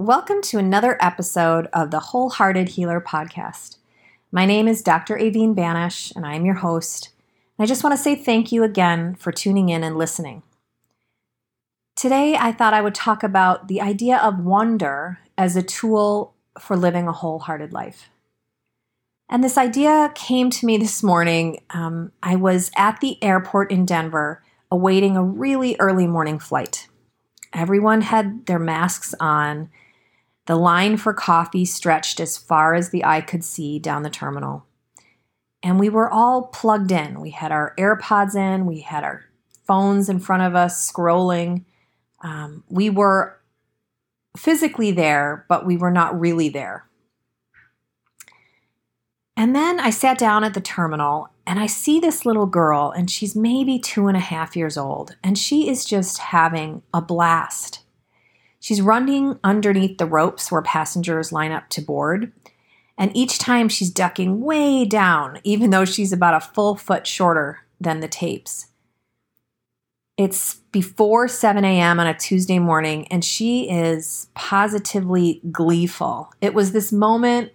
welcome to another episode of the Wholehearted Healer podcast. My name is Dr. Aveen Banich, and I am your host. And I just want to say thank you again for tuning in and listening. Today, I thought I would talk about the idea of wonder as a tool for living a wholehearted life. And this idea came to me this morning. Um, I was at the airport in Denver awaiting a really early morning flight. Everyone had their masks on. The line for coffee stretched as far as the eye could see down the terminal. And we were all plugged in. We had our AirPods in, we had our phones in front of us scrolling. Um, we were physically there, but we were not really there. And then I sat down at the terminal and I see this little girl, and she's maybe two and a half years old, and she is just having a blast. She's running underneath the ropes where passengers line up to board. And each time she's ducking way down, even though she's about a full foot shorter than the tapes. It's before 7 a.m. on a Tuesday morning, and she is positively gleeful. It was this moment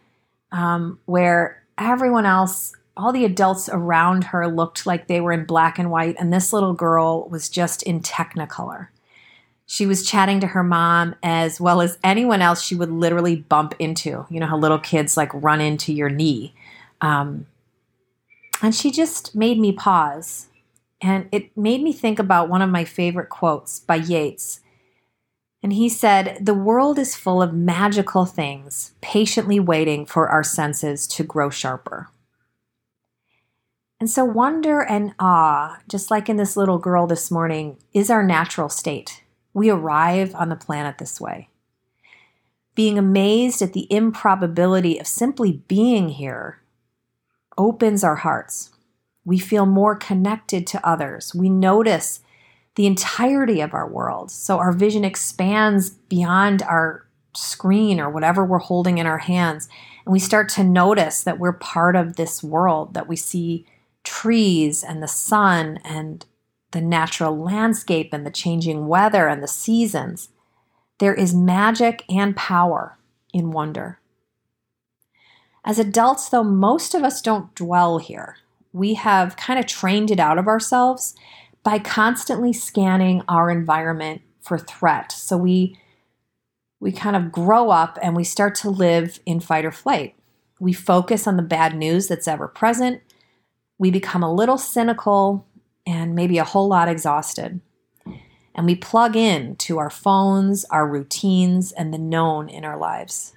um, where everyone else all the adults around her looked like they were in black and white, and this little girl was just in technicolor. She was chatting to her mom as well as anyone else she would literally bump into. You know how little kids like run into your knee. Um, and she just made me pause. And it made me think about one of my favorite quotes by Yeats. And he said, The world is full of magical things, patiently waiting for our senses to grow sharper. And so, wonder and awe, just like in this little girl this morning, is our natural state. We arrive on the planet this way. Being amazed at the improbability of simply being here opens our hearts. We feel more connected to others. We notice the entirety of our world. So our vision expands beyond our screen or whatever we're holding in our hands. And we start to notice that we're part of this world, that we see trees and the sun and the natural landscape and the changing weather and the seasons. There is magic and power in wonder. As adults, though, most of us don't dwell here. We have kind of trained it out of ourselves by constantly scanning our environment for threat. So we we kind of grow up and we start to live in fight or flight. We focus on the bad news that's ever present we become a little cynical and maybe a whole lot exhausted. And we plug in to our phones, our routines, and the known in our lives.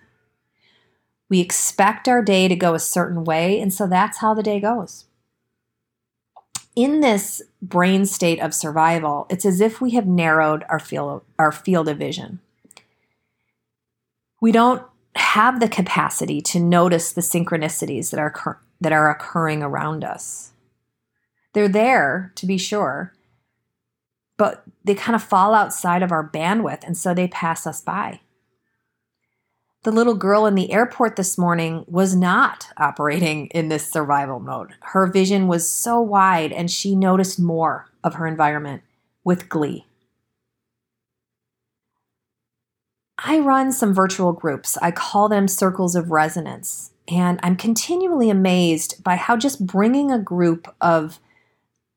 We expect our day to go a certain way, and so that's how the day goes. In this brain state of survival, it's as if we have narrowed our field, our field of vision. We don't have the capacity to notice the synchronicities that are that are occurring around us. They're there, to be sure, but they kind of fall outside of our bandwidth, and so they pass us by. The little girl in the airport this morning was not operating in this survival mode. Her vision was so wide, and she noticed more of her environment with glee. I run some virtual groups. I call them circles of resonance. And I'm continually amazed by how just bringing a group of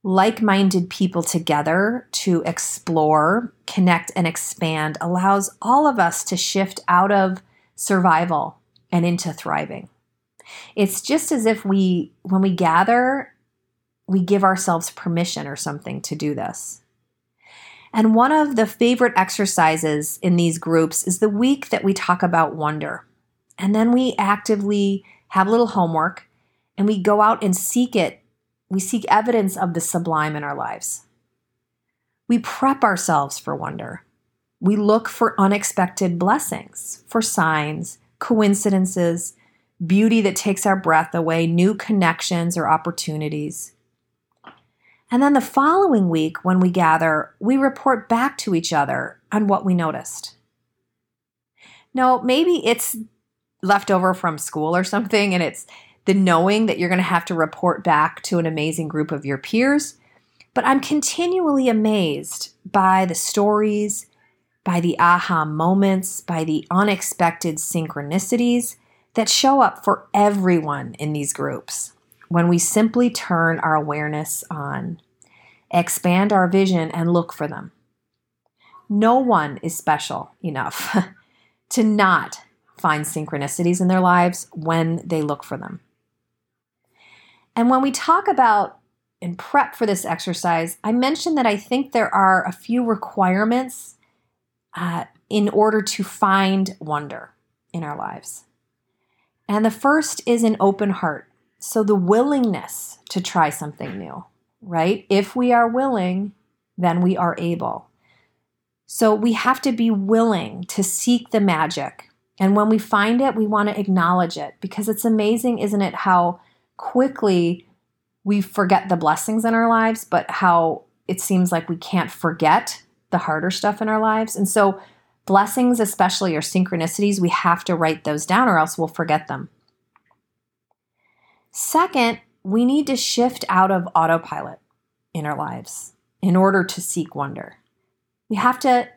like minded people together to explore, connect, and expand allows all of us to shift out of survival and into thriving. It's just as if we, when we gather, we give ourselves permission or something to do this. And one of the favorite exercises in these groups is the week that we talk about wonder. And then we actively have a little homework and we go out and seek it. We seek evidence of the sublime in our lives. We prep ourselves for wonder. We look for unexpected blessings, for signs, coincidences, beauty that takes our breath away, new connections or opportunities. And then the following week, when we gather, we report back to each other on what we noticed. No, maybe it's left over from school or something, and it's the knowing that you're going to have to report back to an amazing group of your peers. But I'm continually amazed by the stories, by the aha moments, by the unexpected synchronicities that show up for everyone in these groups when we simply turn our awareness on, expand our vision, and look for them. No one is special enough to not find synchronicities in their lives when they look for them. And when we talk about and prep for this exercise, I mentioned that I think there are a few requirements uh, in order to find wonder in our lives. And the first is an open heart. So the willingness to try something new, right? If we are willing, then we are able. So we have to be willing to seek the magic. And when we find it, we want to acknowledge it because it's amazing, isn't it, how quickly we forget the blessings in our lives, but how it seems like we can't forget the harder stuff in our lives. And so Blessings, especially or synchronicities, we have to write those down or else we'll forget them. Second, we need to shift out of autopilot in our lives in order to seek wonder. We have to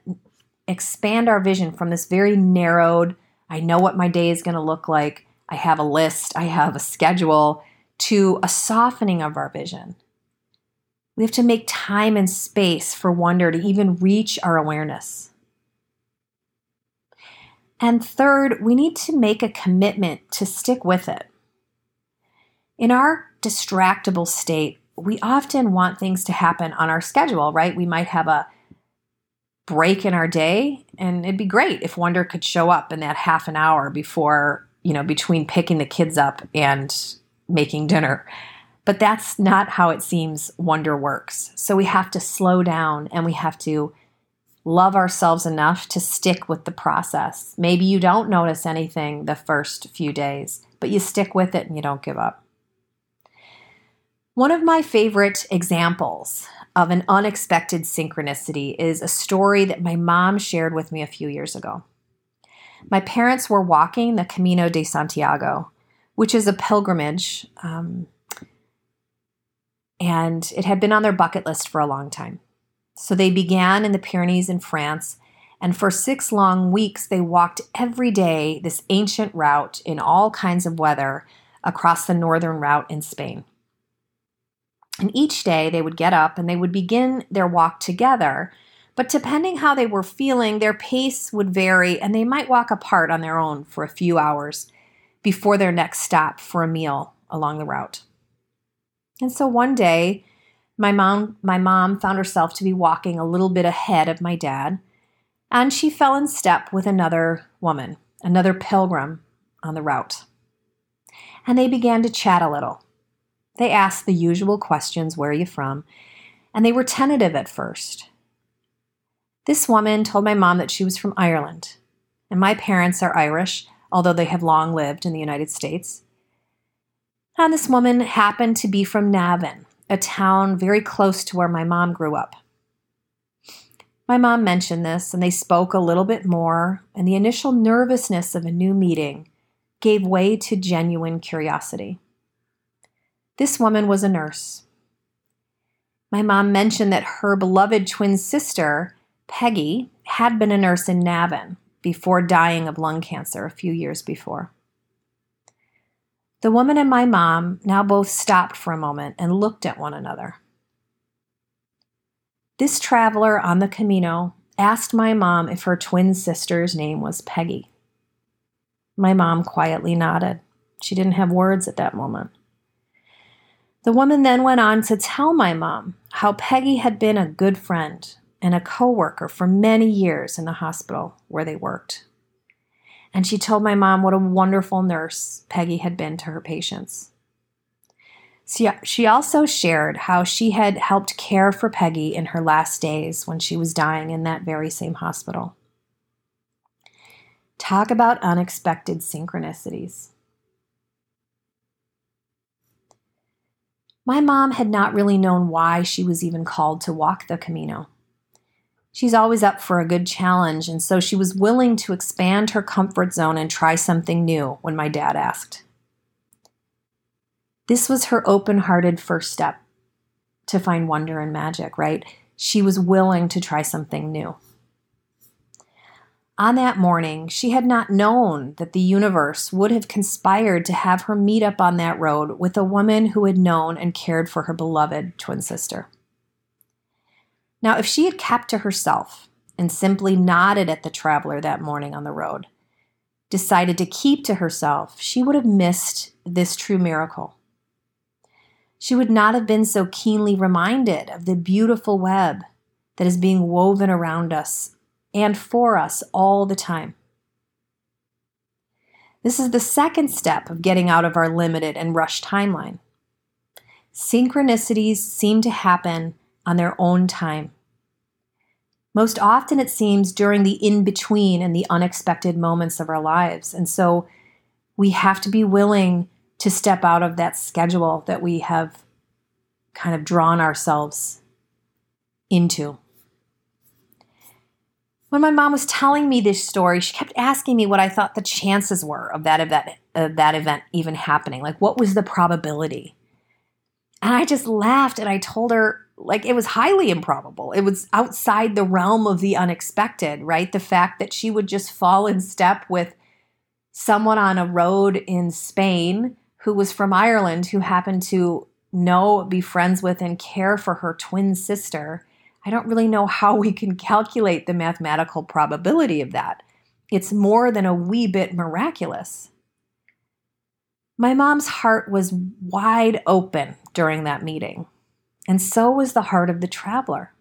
expand our vision from this very narrowed, I know what my day is going to look like, I have a list, I have a schedule, to a softening of our vision. We have to make time and space for wonder to even reach our awareness. And third, we need to make a commitment to stick with it. In our distractible state, we often want things to happen on our schedule, right? We might have a break in our day, and it'd be great if Wonder could show up in that half an hour before, you know, between picking the kids up and making dinner. But that's not how it seems Wonder works. So we have to slow down and we have to love ourselves enough to stick with the process. Maybe you don't notice anything the first few days, but you stick with it and you don't give up. One of my favorite examples of an unexpected synchronicity is a story that my mom shared with me a few years ago. My parents were walking the Camino de Santiago, which is a pilgrimage, um, and it had been on their bucket list for a long time. So they began in the Pyrenees in France, and for six long weeks they walked every day this ancient route in all kinds of weather across the northern route in Spain. And each day they would get up and they would begin their walk together. But depending how they were feeling, their pace would vary and they might walk apart on their own for a few hours before their next stop for a meal along the route. And so one day, my mom, my mom found herself to be walking a little bit ahead of my dad, and she fell in step with another woman, another pilgrim on the route. And they began to chat a little. They asked the usual questions Where are you from? And they were tentative at first. This woman told my mom that she was from Ireland, and my parents are Irish, although they have long lived in the United States. And this woman happened to be from Navan, a town very close to where my mom grew up. My mom mentioned this, and they spoke a little bit more, and the initial nervousness of a new meeting gave way to genuine curiosity. This woman was a nurse. My mom mentioned that her beloved twin sister, Peggy, had been a nurse in Navan before dying of lung cancer a few years before. The woman and my mom now both stopped for a moment and looked at one another. This traveler on the Camino asked my mom if her twin sister's name was Peggy. My mom quietly nodded. She didn't have words at that moment. The woman then went on to tell my mom how Peggy had been a good friend and a coworker for many years in the hospital where they worked and she told my mom what a wonderful nurse Peggy had been to her patients. She also shared how she had helped care for Peggy in her last days when she was dying in that very same hospital. Talk about unexpected synchronicities. My mom had not really known why she was even called to walk the Camino. She's always up for a good challenge, and so she was willing to expand her comfort zone and try something new when my dad asked. This was her open hearted first step to find wonder and magic, right? She was willing to try something new. On that morning, she had not known that the universe would have conspired to have her meet up on that road with a woman who had known and cared for her beloved twin sister. Now, if she had kept to herself and simply nodded at the traveler that morning on the road, decided to keep to herself, she would have missed this true miracle. She would not have been so keenly reminded of the beautiful web that is being woven around us and for us all the time. This is the second step of getting out of our limited and rushed timeline. Synchronicities seem to happen on their own time. Most often, it seems during the in between and the unexpected moments of our lives. And so we have to be willing to step out of that schedule that we have kind of drawn ourselves into when my mom was telling me this story, she kept asking me what I thought the chances were of that event, of that event even happening. Like, what was the probability? And I just laughed and I told her, like, it was highly improbable. It was outside the realm of the unexpected, right? The fact that she would just fall in step with someone on a road in Spain who was from Ireland who happened to know, be friends with, and care for her twin sister I don't really know how we can calculate the mathematical probability of that. It's more than a wee bit miraculous. My mom's heart was wide open during that meeting, and so was the heart of the traveler.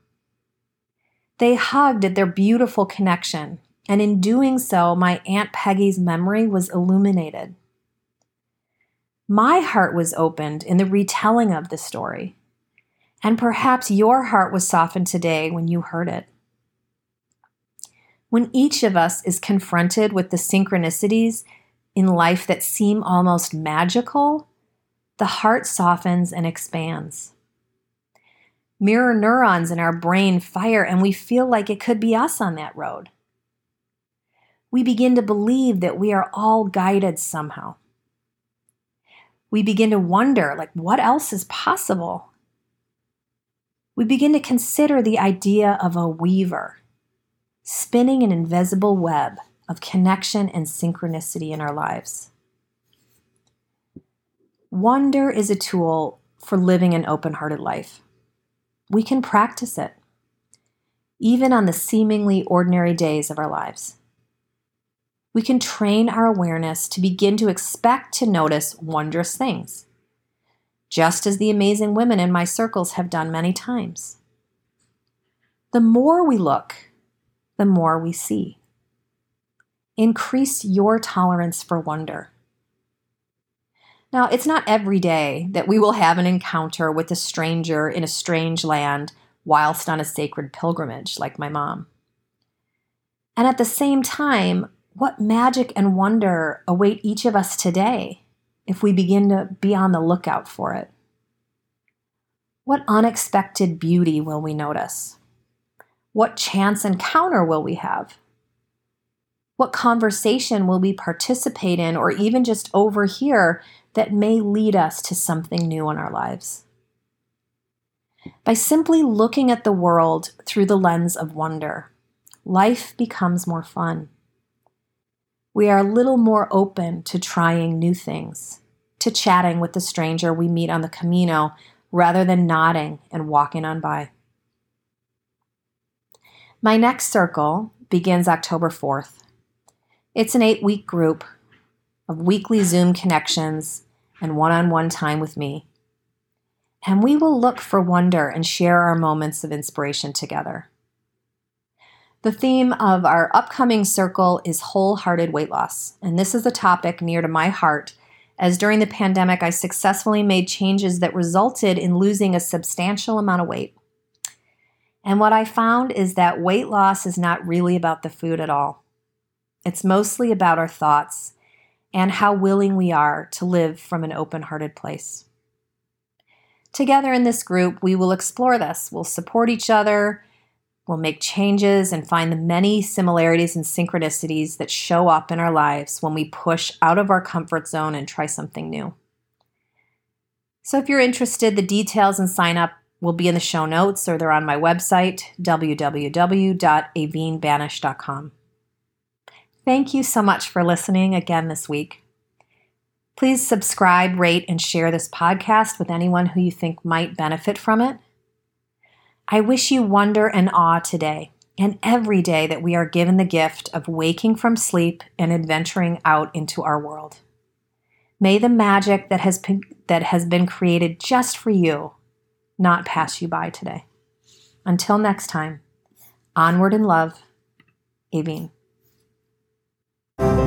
They hugged at their beautiful connection, and in doing so, my Aunt Peggy's memory was illuminated. My heart was opened in the retelling of the story and perhaps your heart was softened today when you heard it. When each of us is confronted with the synchronicities in life that seem almost magical, the heart softens and expands. Mirror neurons in our brain fire, and we feel like it could be us on that road. We begin to believe that we are all guided somehow. We begin to wonder, like, what else is possible? we begin to consider the idea of a weaver, spinning an invisible web of connection and synchronicity in our lives. Wonder is a tool for living an open hearted life. We can practice it, even on the seemingly ordinary days of our lives. We can train our awareness to begin to expect to notice wondrous things just as the amazing women in my circles have done many times. The more we look, the more we see. Increase your tolerance for wonder. Now, it's not every day that we will have an encounter with a stranger in a strange land whilst on a sacred pilgrimage, like my mom. And at the same time, what magic and wonder await each of us today if we begin to be on the lookout for it? What unexpected beauty will we notice? What chance encounter will we have? What conversation will we participate in or even just overhear that may lead us to something new in our lives? By simply looking at the world through the lens of wonder, life becomes more fun. We are a little more open to trying new things to chatting with the stranger we meet on the Camino rather than nodding and walking on by. My next circle begins October 4th. It's an eight week group of weekly Zoom connections and one on one time with me. And we will look for wonder and share our moments of inspiration together. The theme of our upcoming circle is wholehearted weight loss, and this is a topic near to my heart as during the pandemic I successfully made changes that resulted in losing a substantial amount of weight. And what I found is that weight loss is not really about the food at all. It's mostly about our thoughts and how willing we are to live from an open hearted place. Together in this group, we will explore this. We'll support each other, we'll make changes, and find the many similarities and synchronicities that show up in our lives when we push out of our comfort zone and try something new. So, if you're interested, the details and sign up will be in the show notes or they're on my website, www.aveenbanich.com. Thank you so much for listening again this week. Please subscribe, rate, and share this podcast with anyone who you think might benefit from it. I wish you wonder and awe today and every day that we are given the gift of waking from sleep and adventuring out into our world. May the magic that has been, that has been created just for you not pass you by today. Until next time, onward in love, Aveen you